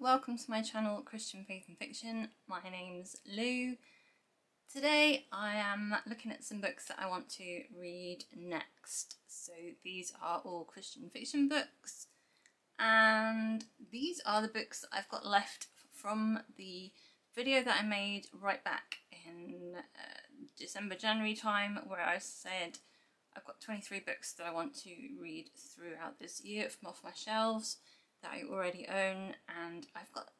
Welcome to my channel Christian Faith and Fiction. My name's Lou. Today I am looking at some books that I want to read next. So these are all Christian fiction books and these are the books I've got left from the video that I made right back in uh, December, January time where I said I've got 23 books that I want to read throughout this year from off my shelves that I already own and I've got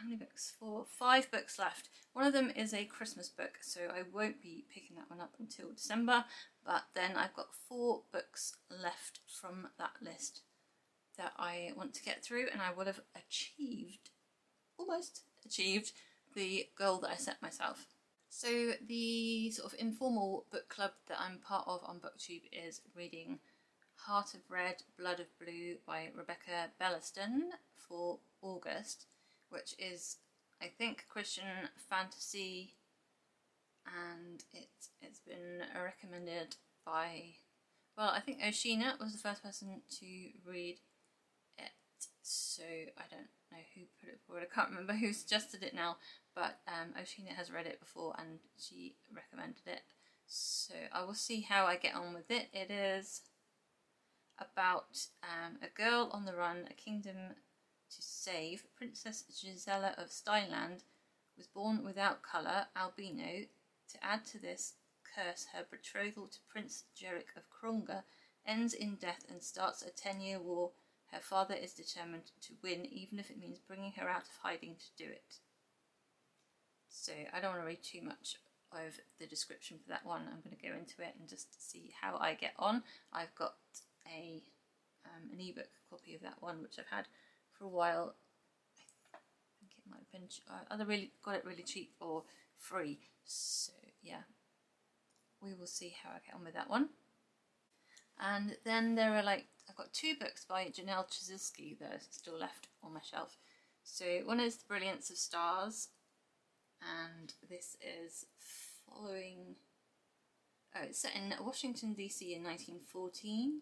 how many books? Four, five books left. One of them is a Christmas book, so I won't be picking that one up until December, but then I've got four books left from that list that I want to get through and I will have achieved, almost achieved, the goal that I set myself. So the sort of informal book club that I'm part of on BookTube is reading Heart of Red, Blood of Blue by Rebecca Belliston for August, which is, I think, Christian fantasy and it, it's been recommended by, well, I think Oshina was the first person to read it, so I don't know who put it forward, I can't remember who suggested it now, but um, Oshina has read it before and she recommended it. So I will see how I get on with it. It is about um, a girl on the run, a kingdom to save. Princess Gisela of Steinland was born without colour, albino. To add to this curse, her betrothal to Prince Jeric of Kronga ends in death and starts a 10 year war. Her father is determined to win, even if it means bringing her out of hiding to do it. So I don't want to read too much of the description for that one. I'm going to go into it and just see how I get on. I've got a um, an ebook copy of that one, which I've had for a while. I think it might have been uh, either really got it really cheap or free. So yeah, we will see how I get on with that one. And then there are like I've got two books by J'Nell Ciesielski that are still left on my shelf. So one is The Brilliance of Stars, and this is following. Oh, it's set in Washington DC in 1914,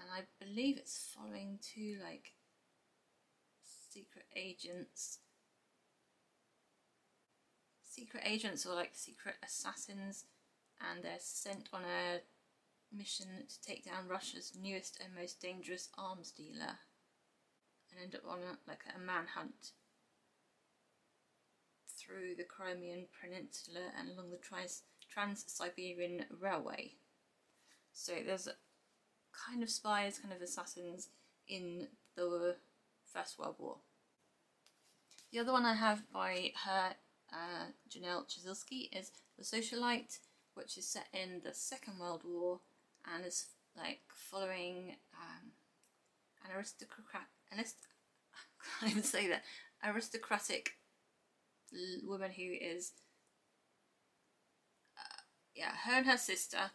and I believe it's following two like secret agents, secret agents or like secret assassins, and they're sent on a mission to take down Russia's newest and most dangerous arms dealer, and end up on a, like a manhunt through the Crimean Peninsula and along the Trans-Siberian Railway. So there's kind of spies, kind of assassins in the First World War. The other one I have by her, uh, J'Nell Ciesielski, is The Socialite, which is set in the Second World War and is like following um, an aristocrat, an arist I can't even say that, aristocratic woman who is, uh, yeah, her and her sister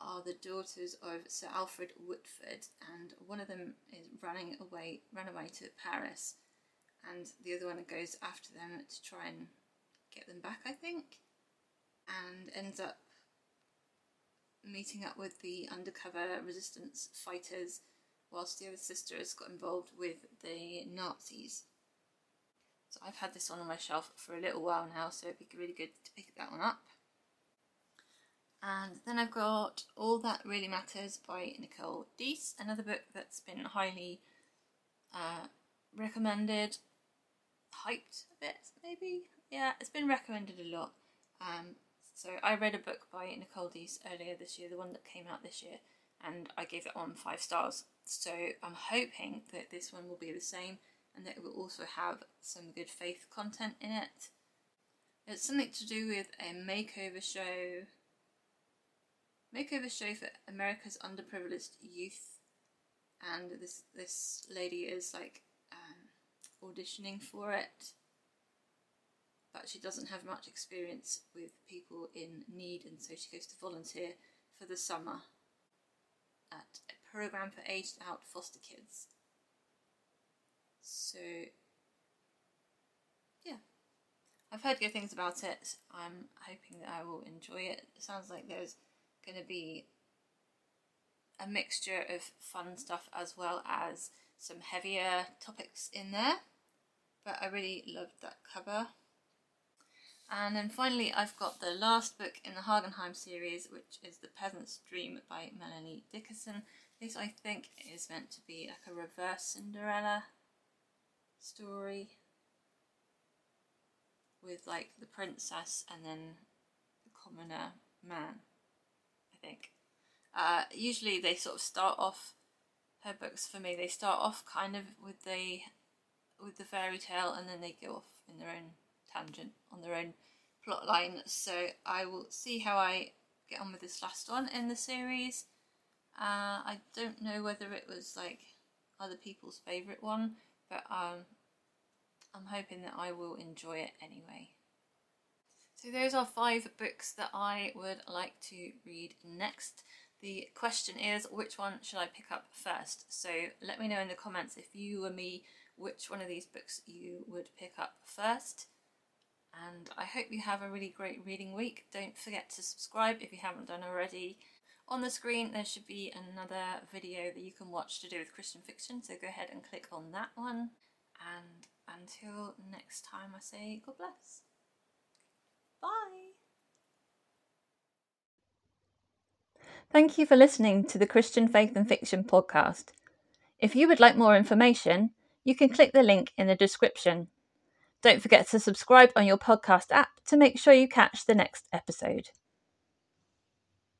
are the daughters of Sir Alfred Woodford, and one of them is running away, run away to Paris, and the other one goes after them to try and get them back, I think, and ends up meeting up with the undercover resistance fighters, whilst the other sister has got involved with the Nazis. So I've had this on my shelf for a little while now, so it'd be really good to pick that one up. And then I've got All That Really Matters by Nicole Deese, another book that's been highly uh, recommended, hyped a bit maybe. Yeah, it's been recommended a lot. Um, so I read a book by Nicole Deese earlier this year, the one that came out this year, and I gave that one five stars. So I'm hoping that this one will be the same and that it will also have some good faith content in it. It's something to do with a makeover show, makeover show for America's underprivileged youth, and this this lady is like um, auditioning for it, but she doesn't have much experience with people in need, and so she goes to volunteer for the summer at a program for aged out foster kids. So, yeah, I've heard good things about it. I'm hoping that I will enjoy it. It sounds like there's going to be a mixture of fun stuff as well as some heavier topics in there. But I really loved that cover. And then finally, I've got the last book in the Hagenheim series, which is The Peasant's Dream by Melanie Dickerson. This, I think, is meant to be like a reverse Cinderella story with like the princess and then the commoner man, think. Uh, usually they sort of start off her books for me. They start off kind of with the with the fairy tale and then they go off in their own tangent on their own plot line. So I will see how I get on with this last one in the series. Uh, I don't know whether it was like other people's favourite one, but um, I'm hoping that I will enjoy it anyway. So those are five books that I would like to read next. The question is, which one should I pick up first? So let me know in the comments if you were me, which one of these books you would pick up first. And I hope you have a really great reading week. Don't forget to subscribe if you haven't done already. On the screen there should be another video that you can watch to do with Christian fiction, so go ahead and click on that one. And until next time I say God bless. Bye! Thank you for listening to the Christian Faith and Fiction podcast. If you would like more information, you can click the link in the description. Don't forget to subscribe on your podcast app to make sure you catch the next episode.